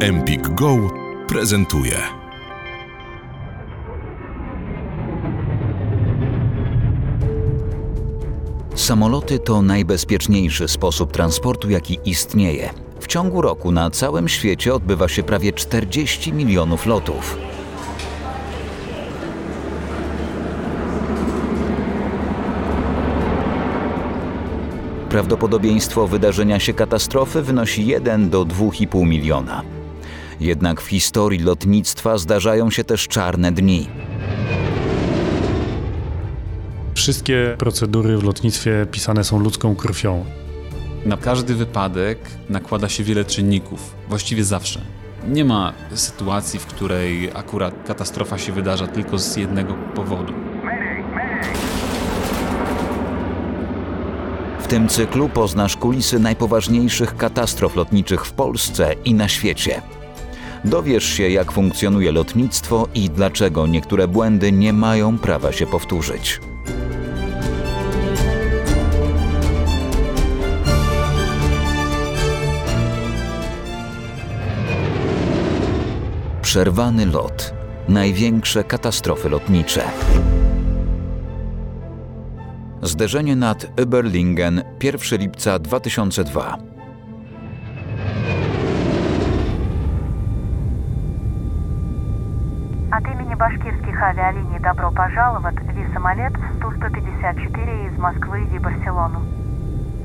Empik Go prezentuje. Samoloty to najbezpieczniejszy sposób transportu, jaki istnieje. W ciągu roku na całym świecie odbywa się prawie 40 milionów lotów. Prawdopodobieństwo wydarzenia się katastrofy wynosi 1 do 2,5 miliona. Jednak w historii lotnictwa zdarzają się też czarne dni. Wszystkie procedury w lotnictwie pisane są ludzką krwią. Na każdy wypadek nakłada się wiele czynników, właściwie zawsze. Nie ma sytuacji, w której akurat katastrofa się wydarza tylko z jednego powodu. W tym cyklu poznasz kulisy najpoważniejszych katastrof lotniczych w Polsce i na świecie. Dowiesz się, jak funkcjonuje lotnictwo i dlaczego niektóre błędy nie mają prawa się powtórzyć. Przerwany lot. Największe katastrofy lotnicze. Zderzenie nad Überlingen 1 lipca 2002. От имени башкирских авиалиний добро пожаловать в самолет Ту-154 из Москвы в Барселону.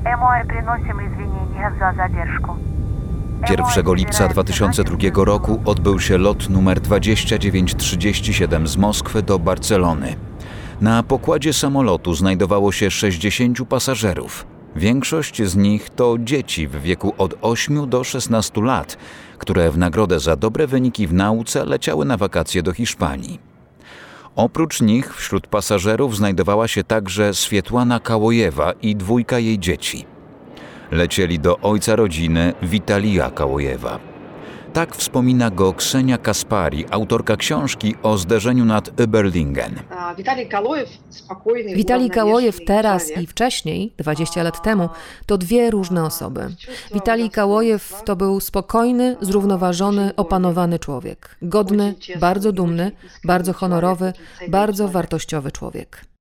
МОР приносим извинения за задержку. 1 lipca 2002 roku odbył się lot numer 2937 z Moskwy do Barcelony. Na pokładzie samolotu znajdowało się 60 pasażerów. Większość z nich to dzieci w wieku od 8 do 16 lat, które w nagrodę za dobre wyniki w nauce leciały na wakacje do Hiszpanii. Oprócz nich wśród pasażerów znajdowała się także Swietłana Kałojewa i dwójka jej dzieci. Lecieli do ojca rodziny Witalija Kałojewa. Tak wspomina go Ksenia Kaspari, autorka książki o zderzeniu nad Überlingen. Witalij Kałojew teraz i wcześniej, 20 lat temu, to dwie różne osoby. Witalij Kałojew to był spokojny, zrównoważony, opanowany człowiek. Godny, bardzo dumny, bardzo honorowy, bardzo wartościowy człowiek.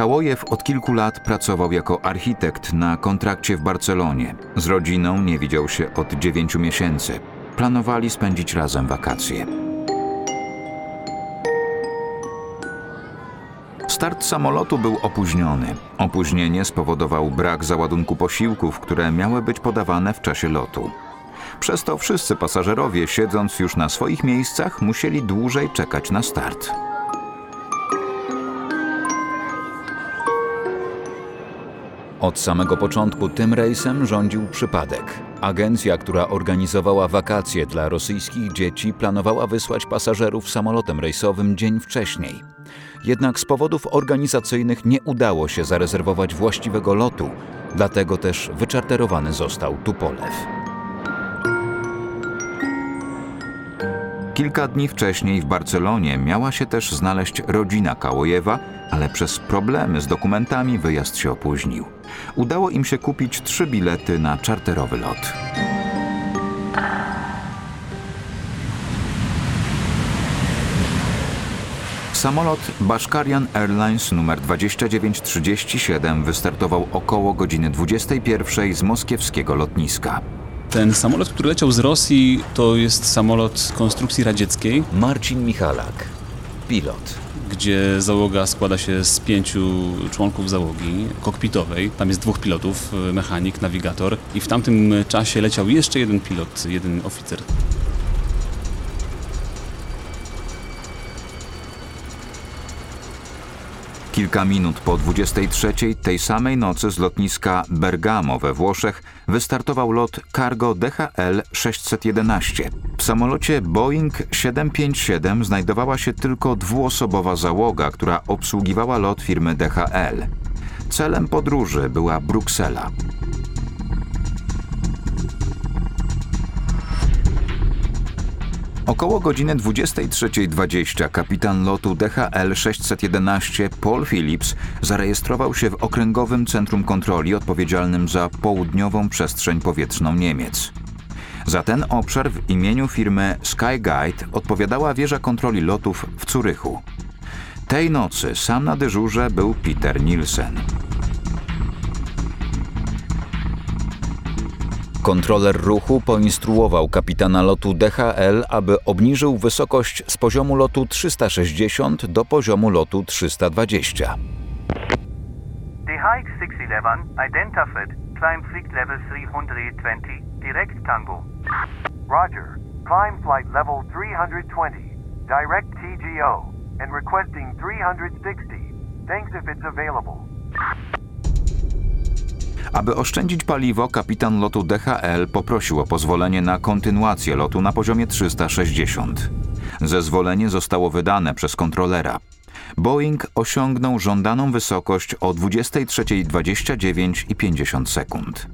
Kałojew od kilku lat pracował jako architekt na kontrakcie w Barcelonie. Z rodziną nie widział się od dziewięciu miesięcy. Planowali spędzić razem wakacje. Start samolotu był opóźniony. Opóźnienie spowodował brak załadunku posiłków, które miały być podawane w czasie lotu. Przez to wszyscy pasażerowie, siedząc już na swoich miejscach, musieli dłużej czekać na start. Od samego początku tym rejsem rządził przypadek. Agencja, która organizowała wakacje dla rosyjskich dzieci, planowała wysłać pasażerów samolotem rejsowym dzień wcześniej. Jednak z powodów organizacyjnych nie udało się zarezerwować właściwego lotu, dlatego też wyczarterowany został Tupolew. Kilka dni wcześniej w Barcelonie miała się też znaleźć rodzina Kałojewa, ale przez problemy z dokumentami wyjazd się opóźnił. Udało im się kupić trzy bilety na czarterowy lot. Samolot Bashkarian Airlines numer 2937 wystartował około godziny 21 z moskiewskiego lotniska. Ten samolot, który leciał z Rosji, to jest samolot konstrukcji radzieckiej. Marcin Michalak, pilot. Gdzie załoga składa się z pięciu członków załogi kokpitowej. Tam jest dwóch pilotów, mechanik, nawigator. I w tamtym czasie leciał jeszcze jeden pilot, jeden oficer. Kilka minut po 23 tej samej nocy z lotniska Bergamo we Włoszech wystartował lot cargo DHL 611. W samolocie Boeing 757 znajdowała się tylko dwuosobowa załoga, która obsługiwała lot firmy DHL. Celem podróży była Bruksela. Około godziny 23.20 kapitan lotu DHL 611 Paul Phillips zarejestrował się w Okręgowym Centrum Kontroli odpowiedzialnym za południową przestrzeń powietrzną Niemiec. Za ten obszar w imieniu firmy Skyguide odpowiadała wieża kontroli lotów w Zurychu. Tej nocy sam na dyżurze był Peter Nielsen. Kontroler ruchu poinstruował kapitana lotu DHL, aby obniżył wysokość z poziomu lotu 360 do poziomu lotu 320. DHX 611 identified climb flight level 320 direct Tango. Roger. Climb flight level 320, direct TGO, and requesting 360. Thanks if it's available. Aby oszczędzić paliwo, kapitan lotu DHL poprosił o pozwolenie na kontynuację lotu na poziomie 360. Zezwolenie zostało wydane przez kontrolera. Boeing osiągnął żądaną wysokość o 23.29 i 50 sekund.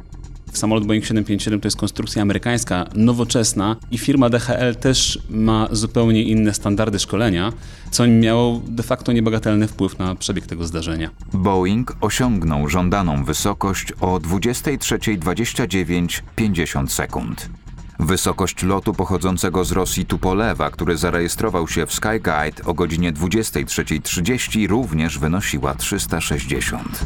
Samolot Boeing 757 to jest konstrukcja amerykańska, nowoczesna i firma DHL też ma zupełnie inne standardy szkolenia, co miało de facto niebagatelny wpływ na przebieg tego zdarzenia. Boeing osiągnął żądaną wysokość o 23.29 50 sekund. Wysokość lotu pochodzącego z Rosji Tupolewa, który zarejestrował się w Skyguide o godzinie 23.30 również wynosiła 360.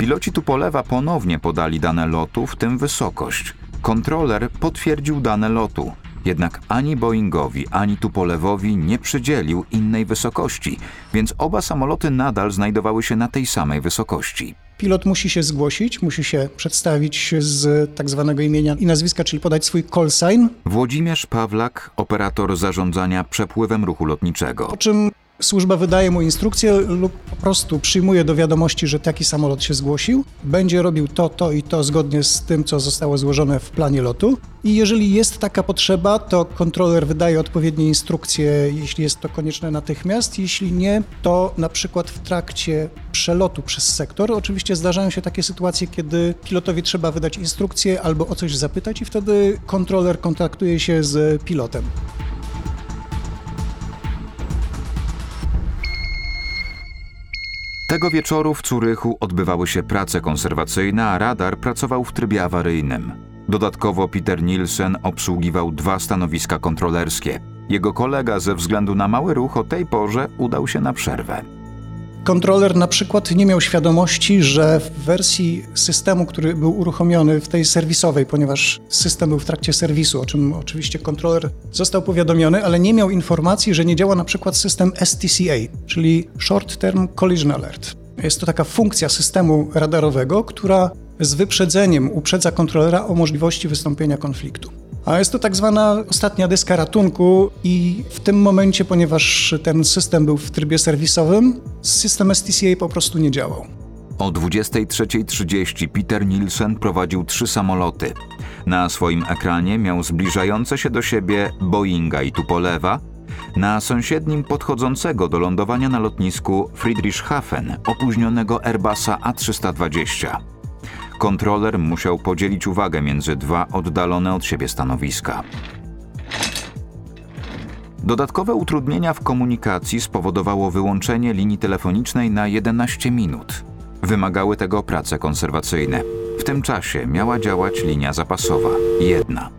Piloci Tupolewa ponownie podali dane lotu, w tym wysokość. Kontroler potwierdził dane lotu. Jednak ani Boeingowi, ani Tupolewowi nie przydzielił innej wysokości, więc oba samoloty nadal znajdowały się na tej samej wysokości. Pilot musi się zgłosić, musi się przedstawić z tak zwanego imienia i nazwiska, czyli podać swój call sign. Włodzimierz Pawlak, operator zarządzania przepływem ruchu lotniczego. Po czym służba wydaje mu instrukcję lub po prostu przyjmuje do wiadomości, że taki samolot się zgłosił, będzie robił to, to i to zgodnie z tym, co zostało złożone w planie lotu. I jeżeli jest taka potrzeba, to kontroler wydaje odpowiednie instrukcje, jeśli jest to konieczne natychmiast. Jeśli nie, to na przykład w trakcie przelotu przez sektor. Oczywiście zdarzają się takie sytuacje, kiedy pilotowi trzeba wydać instrukcję albo o coś zapytać, i wtedy kontroler kontaktuje się z pilotem. Tego wieczoru w Curychu odbywały się prace konserwacyjne, a radar pracował w trybie awaryjnym. Dodatkowo Peter Nielsen obsługiwał dwa stanowiska kontrolerskie. Jego kolega ze względu na mały ruch o tej porze udał się na przerwę. Kontroler na przykład nie miał świadomości, że w wersji systemu, który był uruchomiony w tej serwisowej, ponieważ system był w trakcie serwisu, o czym oczywiście kontroler został powiadomiony, ale nie miał informacji, że nie działa na przykład system STCA, czyli Short Term Collision Alert. Jest to taka funkcja systemu radarowego, która z wyprzedzeniem uprzedza kontrolera o możliwości wystąpienia konfliktu. A jest to tak zwana ostatnia deska ratunku i w tym momencie, ponieważ ten system był w trybie serwisowym, system STCA po prostu nie działał. O 23.30 Peter Nielsen prowadził trzy samoloty. Na swoim ekranie miał zbliżające się do siebie Boeinga i Tupolewa, na sąsiednim podchodzącego do lądowania na lotnisku Friedrichshafen opóźnionego Airbusa A320. Kontroler musiał podzielić uwagę między dwa oddalone od siebie stanowiska. Dodatkowe utrudnienia w komunikacji spowodowało wyłączenie linii telefonicznej na 11 minut. Wymagały tego prace konserwacyjne. W tym czasie miała działać linia zapasowa, jedna.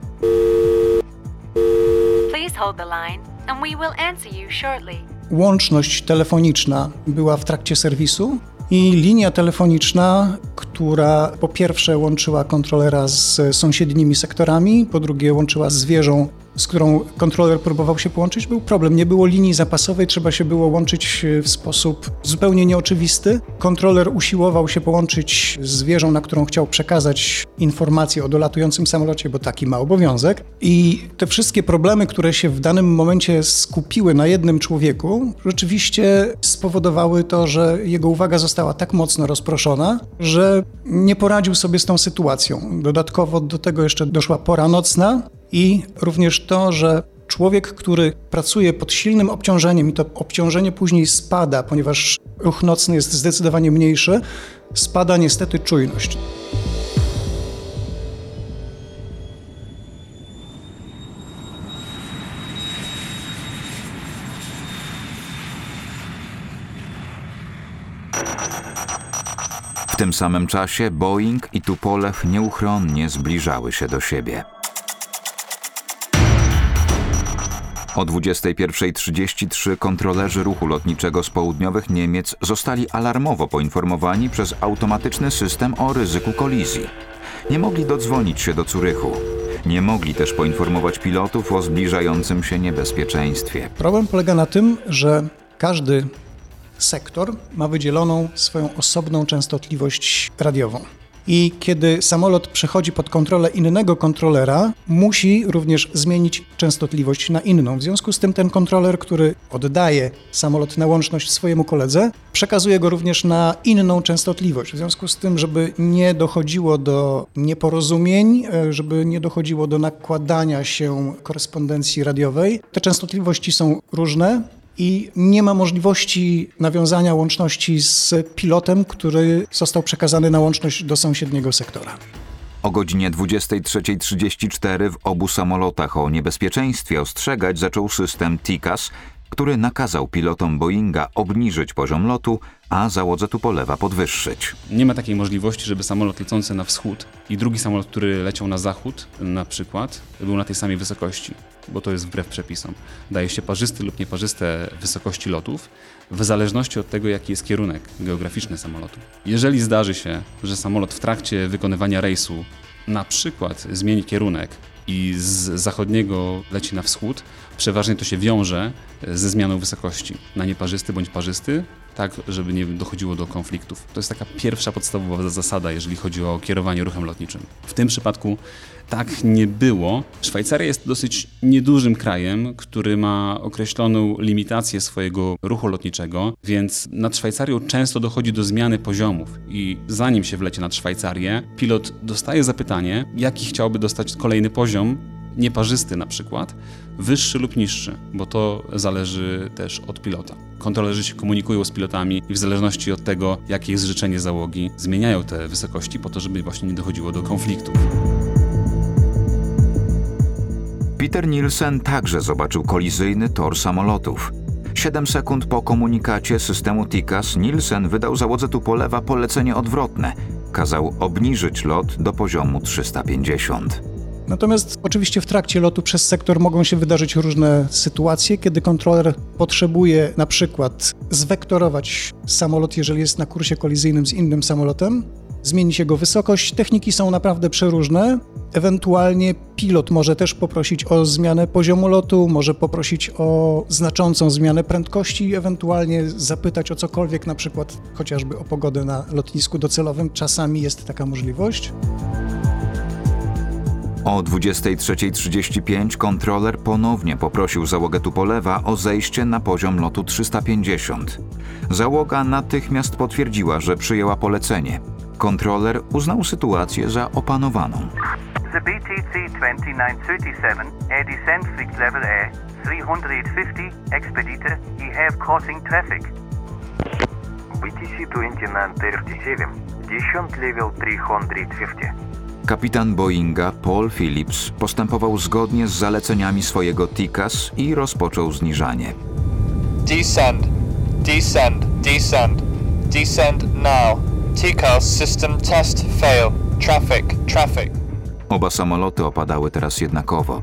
Łączność telefoniczna była w trakcie serwisu i linia telefoniczna, która po pierwsze łączyła kontrolera z sąsiednimi sektorami, po drugie łączyła z wieżą z którą kontroler próbował się połączyć, był problem. Nie było linii zapasowej, trzeba się było łączyć w sposób zupełnie nieoczywisty. Kontroler usiłował się połączyć z wieżą, na którą chciał przekazać informacje o dolatującym samolocie, bo taki ma obowiązek. I te wszystkie problemy, które się w danym momencie skupiły na jednym człowieku, rzeczywiście spowodowały to, że jego uwaga została tak mocno rozproszona, że nie poradził sobie z tą sytuacją. Dodatkowo do tego jeszcze doszła pora nocna, i również to, że człowiek, który pracuje pod silnym obciążeniem i to obciążenie później spada, ponieważ ruch nocny jest zdecydowanie mniejszy, spada niestety czujność. W tym samym czasie Boeing i Tupolew nieuchronnie zbliżały się do siebie. O 21.33 kontrolerzy ruchu lotniczego z południowych Niemiec zostali alarmowo poinformowani przez automatyczny system o ryzyku kolizji. Nie mogli dodzwonić się do Curychu. Nie mogli też poinformować pilotów o zbliżającym się niebezpieczeństwie. Problem polega na tym, że każdy sektor ma wydzieloną swoją osobną częstotliwość radiową. I kiedy samolot przechodzi pod kontrolę innego kontrolera, musi również zmienić częstotliwość na inną. W związku z tym ten kontroler, który oddaje samolot na łączność swojemu koledze, przekazuje go również na inną częstotliwość. W związku z tym, żeby nie dochodziło do nieporozumień, e, żeby nie dochodziło do nakładania się korespondencji radiowej, te częstotliwości są różne i nie ma możliwości nawiązania łączności z pilotem, który został przekazany na łączność do sąsiedniego sektora. O godzinie 23.34 w obu samolotach o niebezpieczeństwie ostrzegać zaczął system TICAS, który nakazał pilotom Boeinga obniżyć poziom lotu, a załodze Tupolewa podwyższyć. Nie ma takiej możliwości, żeby samolot lecący na wschód i drugi samolot, który leciał na zachód, na przykład, był na tej samej wysokości, bo to jest wbrew przepisom. Daje się parzyste lub nieparzyste wysokości lotów, w zależności od tego, jaki jest kierunek geograficzny samolotu. Jeżeli zdarzy się, że samolot w trakcie wykonywania rejsu na przykład zmieni kierunek i z zachodniego leci na wschód, przeważnie to się wiąże ze zmianą wysokości. Na nieparzysty bądź parzysty, tak żeby nie dochodziło do konfliktów. To jest taka pierwsza podstawowa zasada, jeżeli chodzi o kierowanie ruchem lotniczym. W tym przypadku tak nie było. Szwajcaria jest dosyć niedużym krajem, który ma określoną limitację swojego ruchu lotniczego, więc nad Szwajcarią często dochodzi do zmiany poziomów i zanim się wlecie nad Szwajcarię, pilot dostaje zapytanie, jaki chciałby dostać kolejny poziom, nieparzysty na przykład, wyższy lub niższy, bo to zależy też od pilota. Kontrolerzy się komunikują z pilotami i w zależności od tego, jakie jest życzenie załogi, zmieniają te wysokości po to, żeby właśnie nie dochodziło do konfliktów. Peter Nielsen także zobaczył kolizyjny tor samolotów. Siedem sekund po komunikacie systemu TICAS Nielsen wydał załodze Tupolewa polecenie odwrotne. Kazał obniżyć lot do poziomu 350. Natomiast oczywiście w trakcie lotu przez sektor mogą się wydarzyć różne sytuacje, kiedy kontroler potrzebuje na przykład zwektorować samolot, jeżeli jest na kursie kolizyjnym z innym samolotem, zmienić jego wysokość. Techniki są naprawdę przeróżne. Ewentualnie pilot może też poprosić o zmianę poziomu lotu, może poprosić o znaczącą zmianę prędkości, ewentualnie zapytać o cokolwiek, na przykład chociażby o pogodę na lotnisku docelowym. Czasami jest taka możliwość. O 23.35 kontroler ponownie poprosił załogę Tupolewa o zejście na poziom lotu 350. Załoga natychmiast potwierdziła, że przyjęła polecenie. Kontroler uznał sytuację za opanowaną. The BTC 2937, air descent flight level A, 350, expeditor, you have crossing traffic. BTC 2937, descent level 350. Kapitan Boeinga Paul Phillips postępował zgodnie z zaleceniami swojego TICAS i rozpoczął zniżanie. Descend. Descend. Descend. Descend now. TCAS system test fail. Traffic. Traffic. Oba samoloty opadały teraz jednakowo.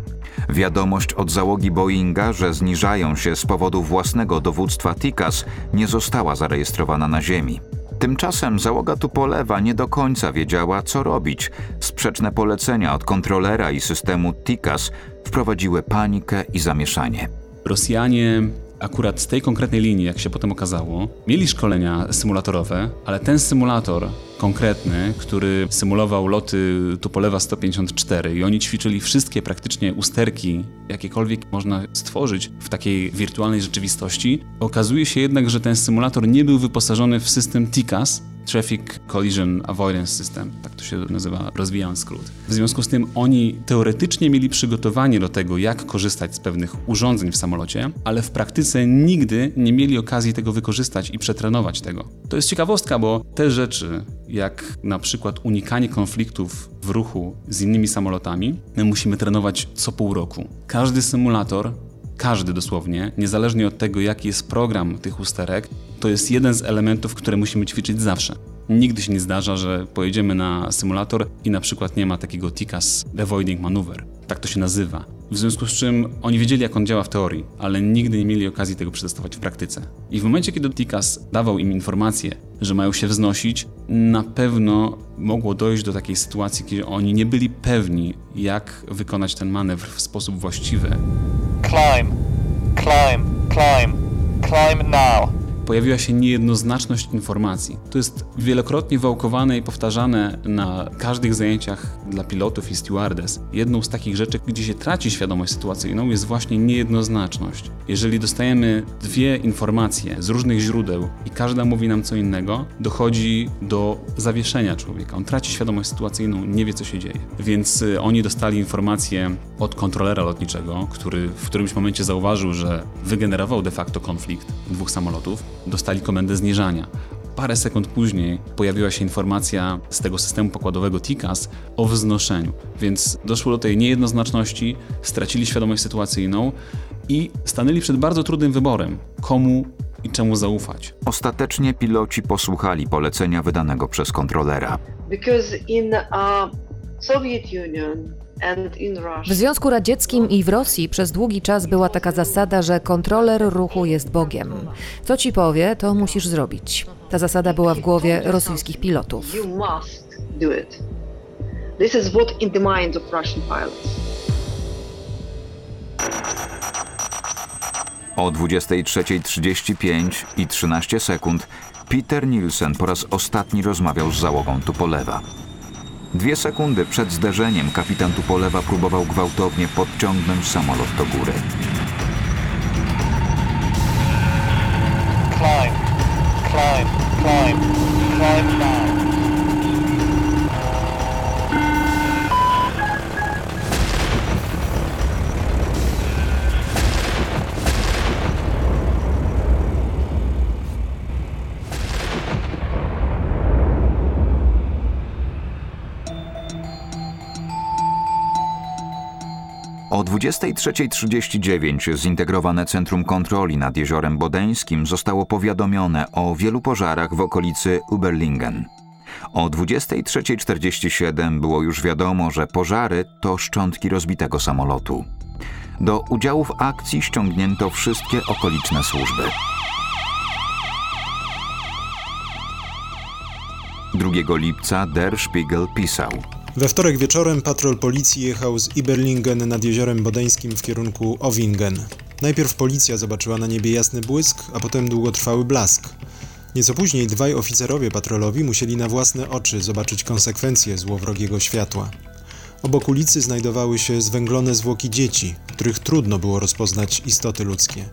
Wiadomość od załogi Boeinga, że zniżają się z powodu własnego dowództwa TICAS, nie została zarejestrowana na Ziemi. Tymczasem załoga Tupolewa nie do końca wiedziała, co robić. Sprzeczne polecenia od kontrolera i systemu TICAS wprowadziły panikę i zamieszanie. Rosjanie akurat z tej konkretnej linii, jak się potem okazało, mieli szkolenia symulatorowe, ale ten symulator konkretny, który symulował loty Tupolewa 154 i oni ćwiczyli wszystkie praktycznie usterki, jakiekolwiek można stworzyć w takiej wirtualnej rzeczywistości, okazuje się jednak, że ten symulator nie był wyposażony w system TICAS, Traffic Collision Avoidance System, tak to się nazywa, rozwijając skrót. W związku z tym oni teoretycznie mieli przygotowanie do tego, jak korzystać z pewnych urządzeń w samolocie, ale w praktyce nigdy nie mieli okazji tego wykorzystać i przetrenować tego. To jest ciekawostka, bo te rzeczy, jak na przykład unikanie konfliktów w ruchu z innymi samolotami, my musimy trenować co pół roku. Każdy symulator każdy dosłownie, niezależnie od tego, jaki jest program tych usterek, to jest jeden z elementów, które musimy ćwiczyć zawsze. Nigdy się nie zdarza, że pojedziemy na symulator i na przykład nie ma takiego TICAS Avoiding Maneuver. Tak to się nazywa. W związku z czym oni wiedzieli, jak on działa w teorii, ale nigdy nie mieli okazji tego przetestować w praktyce. I w momencie, kiedy TICAS dawał im informację, że mają się wznosić, na pewno mogło dojść do takiej sytuacji, kiedy oni nie byli pewni, jak wykonać ten manewr w sposób właściwy. Climb, climb, climb, climb now. Pojawiła się niejednoznaczność informacji. To jest wielokrotnie wałkowane i powtarzane na każdych zajęciach dla pilotów i stewardess. Jedną z takich rzeczy, gdzie się traci świadomość sytuacyjną, jest właśnie niejednoznaczność. Jeżeli dostajemy dwie informacje z różnych źródeł i każda mówi nam co innego, dochodzi do zawieszenia człowieka. On traci świadomość sytuacyjną, nie wie co się dzieje. Więc y, oni dostali informację od kontrolera lotniczego, który w którymś momencie zauważył, że wygenerował de facto konflikt dwóch samolotów. Dostali komendę zniżania. Parę sekund później pojawiła się informacja z tego systemu pokładowego TICAS o wznoszeniu, więc doszło do tej niejednoznaczności, stracili świadomość sytuacyjną i stanęli przed bardzo trudnym wyborem, komu i czemu zaufać. Ostatecznie piloci posłuchali polecenia wydanego przez kontrolera. Because in uh, Soviet Union W Związku Radzieckim i w Rosji przez długi czas była taka zasada, że kontroler ruchu jest Bogiem. Co ci powie, to musisz zrobić. Ta zasada była w głowie rosyjskich pilotów. you must do it. This is what in the minds of Russian pilots. O 23.35 i 13 sekund Peter Nielsen po raz ostatni rozmawiał z załogą Tupolewa. Dwie sekundy przed zderzeniem kapitan Tupolewa próbował gwałtownie podciągnąć samolot do góry. Climb, climb, climb, 23.39 zintegrowane Centrum Kontroli nad Jeziorem Bodeńskim zostało powiadomione o wielu pożarach w okolicy Uberlingen. O 23.47 było już wiadomo, że pożary to szczątki rozbitego samolotu. Do udziału w akcji ściągnięto wszystkie okoliczne służby. 2 lipca Der Spiegel pisał – We wtorek wieczorem patrol policji jechał z Iberlingen nad jeziorem bodeńskim w kierunku Owingen. Najpierw policja zobaczyła na niebie jasny błysk, a potem długotrwały blask. Nieco później dwaj oficerowie patrolowi musieli na własne oczy zobaczyć konsekwencje złowrogiego światła. Obok ulicy znajdowały się zwęglone zwłoki dzieci, których trudno było rozpoznać istoty ludzkie.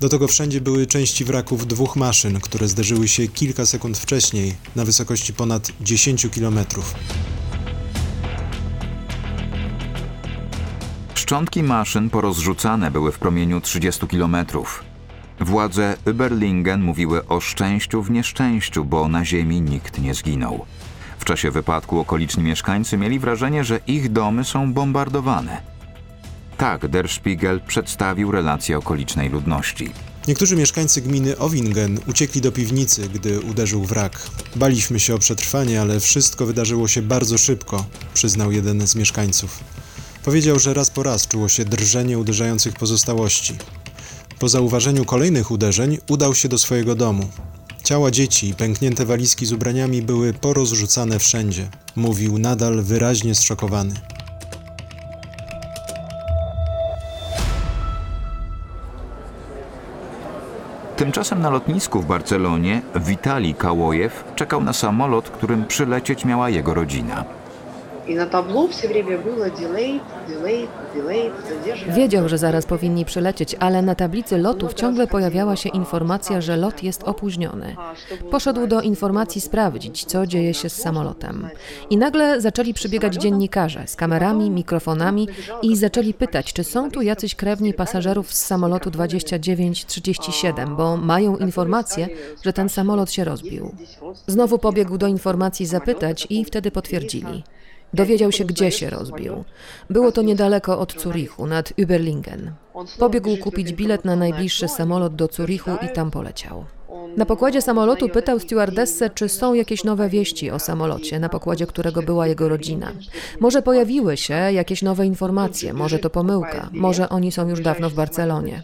Do tego wszędzie były części wraków dwóch maszyn, które zderzyły się kilka sekund wcześniej na wysokości ponad 10 kilometrów. Szczątki maszyn porozrzucane były w promieniu 30 kilometrów. Władze Überlingen mówiły o szczęściu w nieszczęściu, bo na ziemi nikt nie zginął. W czasie wypadku okoliczni mieszkańcy mieli wrażenie, że ich domy są bombardowane. Tak Der Spiegel przedstawił relacje okolicznej ludności. Niektórzy mieszkańcy gminy Owingen uciekli do piwnicy, gdy uderzył wrak. Baliśmy się o przetrwanie, ale wszystko wydarzyło się bardzo szybko, przyznał jeden z mieszkańców. Powiedział, że raz po raz czuło się drżenie uderzających pozostałości. Po zauważeniu kolejnych uderzeń udał się do swojego domu. Ciała dzieci i pęknięte walizki z ubraniami były porozrzucane wszędzie. Mówił nadal wyraźnie zszokowany. Tymczasem na lotnisku w Barcelonie Witali Kałojew czekał na samolot, którym przylecieć miała jego rodzina. Wiedział, że zaraz powinni przylecieć, ale na tablicy lotów ciągle pojawiała się informacja, że lot jest opóźniony. Poszedł do informacji sprawdzić, co dzieje się z samolotem. I nagle zaczęli przybiegać dziennikarze z kamerami, mikrofonami i zaczęli pytać, czy są tu jacyś krewni pasażerów z samolotu 2937, bo mają informację, że ten samolot się rozbił. Znowu pobiegł do informacji zapytać i wtedy potwierdzili. Dowiedział się, gdzie się rozbił. Było to niedaleko od Zurichu, nad Überlingen. Pobiegł kupić bilet na najbliższy samolot do Zurichu i tam poleciał. Na pokładzie samolotu pytał stewardessę, czy są jakieś nowe wieści o samolocie, na pokładzie którego była jego rodzina. Może pojawiły się jakieś nowe informacje, może to pomyłka, może oni są już dawno w Barcelonie.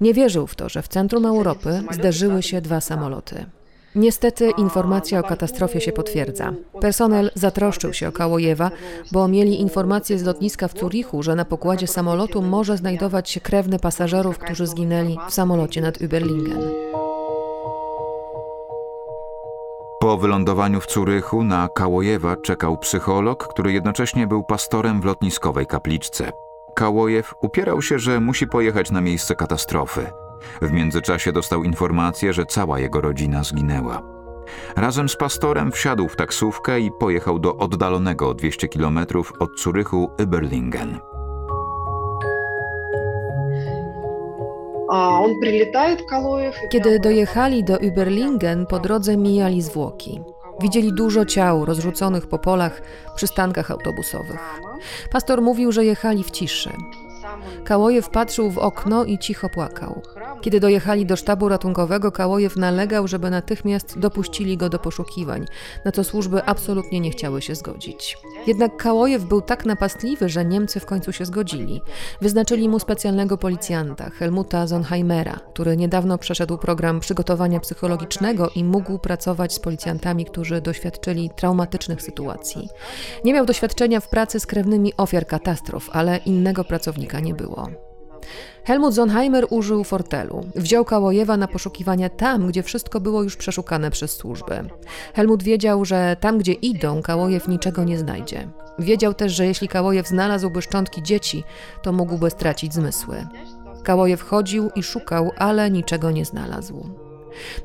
Nie wierzył w to, że w centrum Europy zderzyły się dwa samoloty. Niestety informacja o katastrofie się potwierdza. Personel zatroszczył się o Kałojewa, bo mieli informację z lotniska w Zurichu, że na pokładzie samolotu może znajdować się krewny pasażerów, którzy zginęli w samolocie nad Überlingen. Po wylądowaniu w Curychu na Kałojewa czekał psycholog, który jednocześnie był pastorem w lotniskowej kapliczce. Kałojew upierał się, że musi pojechać na miejsce katastrofy. W międzyczasie dostał informację, że cała jego rodzina zginęła. Razem z pastorem wsiadł w taksówkę i pojechał do oddalonego o 200 km od Curychu Überlingen. Kiedy dojechali do Überlingen, po drodze mijali zwłoki. Widzieli dużo ciał rozrzuconych po polach, przystankach autobusowych. Pastor mówił, że jechali w ciszy. Kałojew patrzył w okno i cicho płakał. Kiedy dojechali do sztabu ratunkowego, Kałojew nalegał, żeby natychmiast dopuścili go do poszukiwań, na co służby absolutnie nie chciały się zgodzić. Jednak Kałojew był tak napastliwy, że Niemcy w końcu się zgodzili. Wyznaczyli mu specjalnego policjanta, Helmuta Zonheimera, który niedawno przeszedł program przygotowania psychologicznego i mógł pracować z policjantami, którzy doświadczyli traumatycznych sytuacji. Nie miał doświadczenia w pracy z krewnymi ofiar katastrof, ale innego pracownika nie było. Helmut Zonheimer użył fortelu. Wziął Kałojewa na poszukiwania tam, gdzie wszystko było już przeszukane przez służby. Helmut wiedział, że tam, gdzie idą, Kałojew niczego nie znajdzie. Wiedział też, że jeśli Kałojew znalazłby szczątki dzieci, to mógłby stracić zmysły. Kałojew chodził i szukał, ale niczego nie znalazł.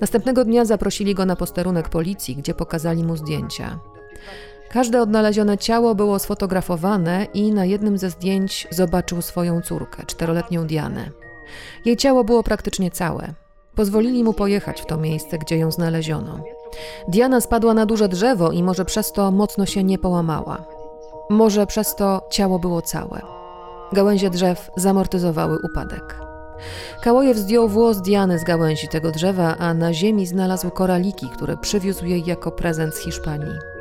Następnego dnia zaprosili go na posterunek policji, gdzie pokazali mu zdjęcia. Każde odnalezione ciało było sfotografowane i na jednym ze zdjęć zobaczył swoją córkę, czteroletnią Dianę. Jej ciało było praktycznie całe. Pozwolili mu pojechać w to miejsce, gdzie ją znaleziono. Diana spadła na duże drzewo i może przez to mocno się nie połamała. Może przez to ciało było całe. Gałęzie drzew zamortyzowały upadek. Kałojew zdjął włos Diany z gałęzi tego drzewa, a na ziemi znalazł koraliki, które przywiózł jej jako prezent z Hiszpanii.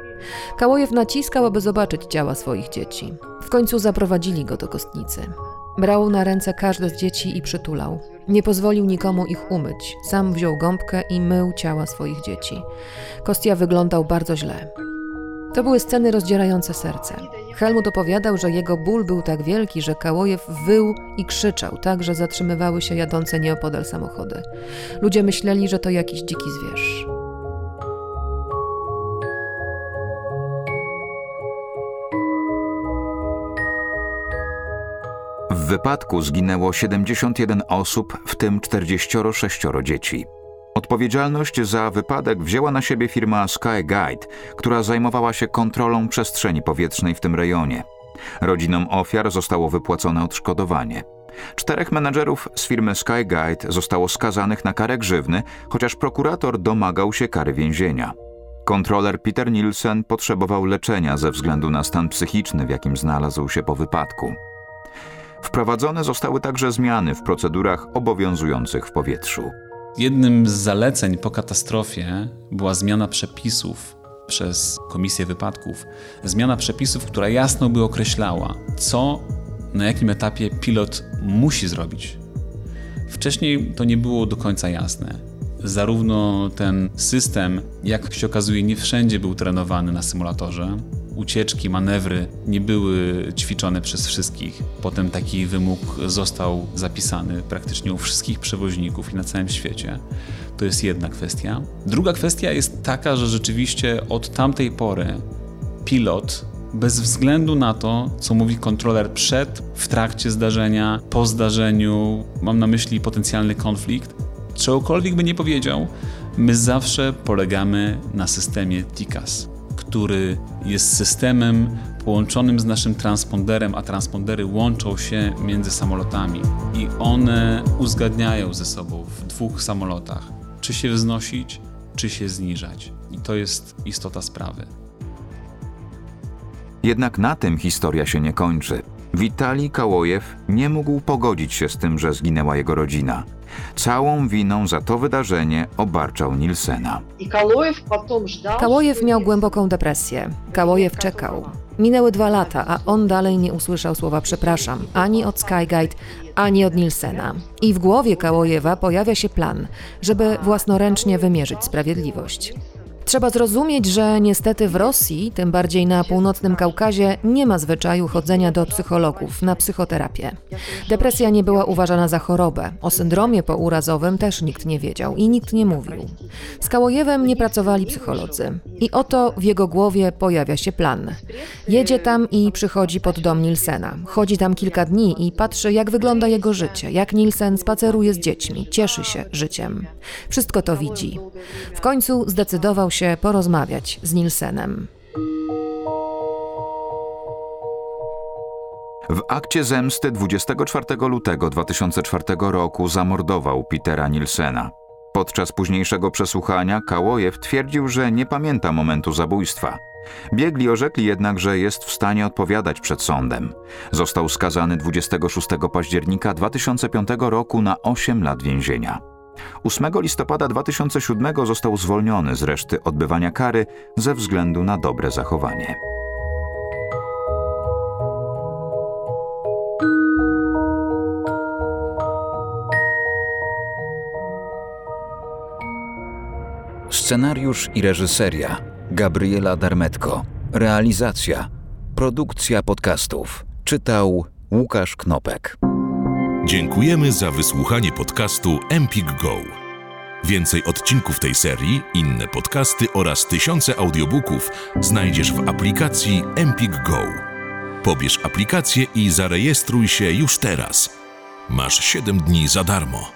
Kałojew naciskał, aby zobaczyć ciała swoich dzieci. W końcu zaprowadzili go do kostnicy. Brał na ręce każde z dzieci i przytulał. Nie pozwolił nikomu ich umyć. Sam wziął gąbkę i mył ciała swoich dzieci. Kostia wyglądał bardzo źle. To były sceny rozdzierające serce. Helmut opowiadał, że jego ból był tak wielki, że Kałojew wył i krzyczał tak, że zatrzymywały się jadące nieopodal samochody. Ludzie myśleli, że to jakiś dziki zwierz. W wypadku zginęło 71 osób, w tym 46 dzieci. Odpowiedzialność za wypadek wzięła na siebie firma Skyguide, która zajmowała się kontrolą przestrzeni powietrznej w tym rejonie. Rodzinom ofiar zostało wypłacone odszkodowanie. Czterech menedżerów z firmy Skyguide zostało skazanych na karę grzywny, chociaż prokurator domagał się kary więzienia. Kontroler Peter Nielsen potrzebował leczenia ze względu na stan psychiczny, w jakim znalazł się po wypadku. Wprowadzone zostały także zmiany w procedurach obowiązujących w powietrzu. Jednym z zaleceń po katastrofie była zmiana przepisów przez Komisję Wypadków. Zmiana przepisów, która jasno by określała, co na jakim etapie pilot musi zrobić. Wcześniej to nie było do końca jasne. Zarówno ten system, jak się okazuje, nie wszędzie był trenowany na symulatorze, ucieczki, manewry nie były ćwiczone przez wszystkich. Potem taki wymóg został zapisany praktycznie u wszystkich przewoźników i na całym świecie. To jest jedna kwestia. Druga kwestia jest taka, że rzeczywiście od tamtej pory pilot bez względu na to, co mówi kontroler przed, w trakcie zdarzenia, po zdarzeniu, mam na myśli potencjalny konflikt, czegokolwiek by nie powiedział, my zawsze polegamy na systemie TICAS który jest systemem połączonym z naszym transponderem, a transpondery łączą się między samolotami i one uzgadniają ze sobą w dwóch samolotach, czy się wznosić, czy się zniżać. I to jest istota sprawy. Jednak na tym historia się nie kończy. Witalij Kałojew nie mógł pogodzić się z tym, że zginęła jego rodzina. Całą winą za to wydarzenie obarczał Nilsena. Kałojew miał głęboką depresję. Kałojew czekał. Minęły dwa lata, a on dalej nie usłyszał słowa przepraszam ani od Skyguide, ani od Nilsena. I w głowie Kałojewa pojawia się plan, żeby własnoręcznie wymierzyć sprawiedliwość. Trzeba zrozumieć, że niestety w Rosji, tym bardziej na północnym Kaukazie, nie ma zwyczaju chodzenia do psychologów na psychoterapię. Depresja nie była uważana za chorobę. O syndromie pourazowym też nikt nie wiedział i nikt nie mówił. Z Kałojewem nie pracowali psycholodzy. I oto w jego głowie pojawia się plan. Jedzie tam i przychodzi pod dom Nilsena. Chodzi tam kilka dni i patrzy, jak wygląda jego życie, jak Nilsen spaceruje z dziećmi, cieszy się życiem. Wszystko to widzi. W końcu zdecydował się porozmawiać z Nilsenem. W akcie zemsty 24 lutego 2004 roku zamordował Petera Nilsena. Podczas późniejszego przesłuchania Kałojew twierdził, że nie pamięta momentu zabójstwa. Biegli orzekli jednak, że jest w stanie odpowiadać przed sądem. Został skazany 26 października 2005 roku na 8 lat więzienia. 8 listopada 2007 został zwolniony z reszty odbywania kary ze względu na dobre zachowanie. Scenariusz i reżyseria Gabriela Darmetko. Realizacja produkcja podcastów. Czytał Łukasz Knopek. Dziękujemy za wysłuchanie podcastu Empik Go. Więcej odcinków tej serii, inne podcasty oraz tysiące audiobooków znajdziesz w aplikacji Empik Go. Pobierz aplikację i zarejestruj się już teraz. Masz 7 dni za darmo.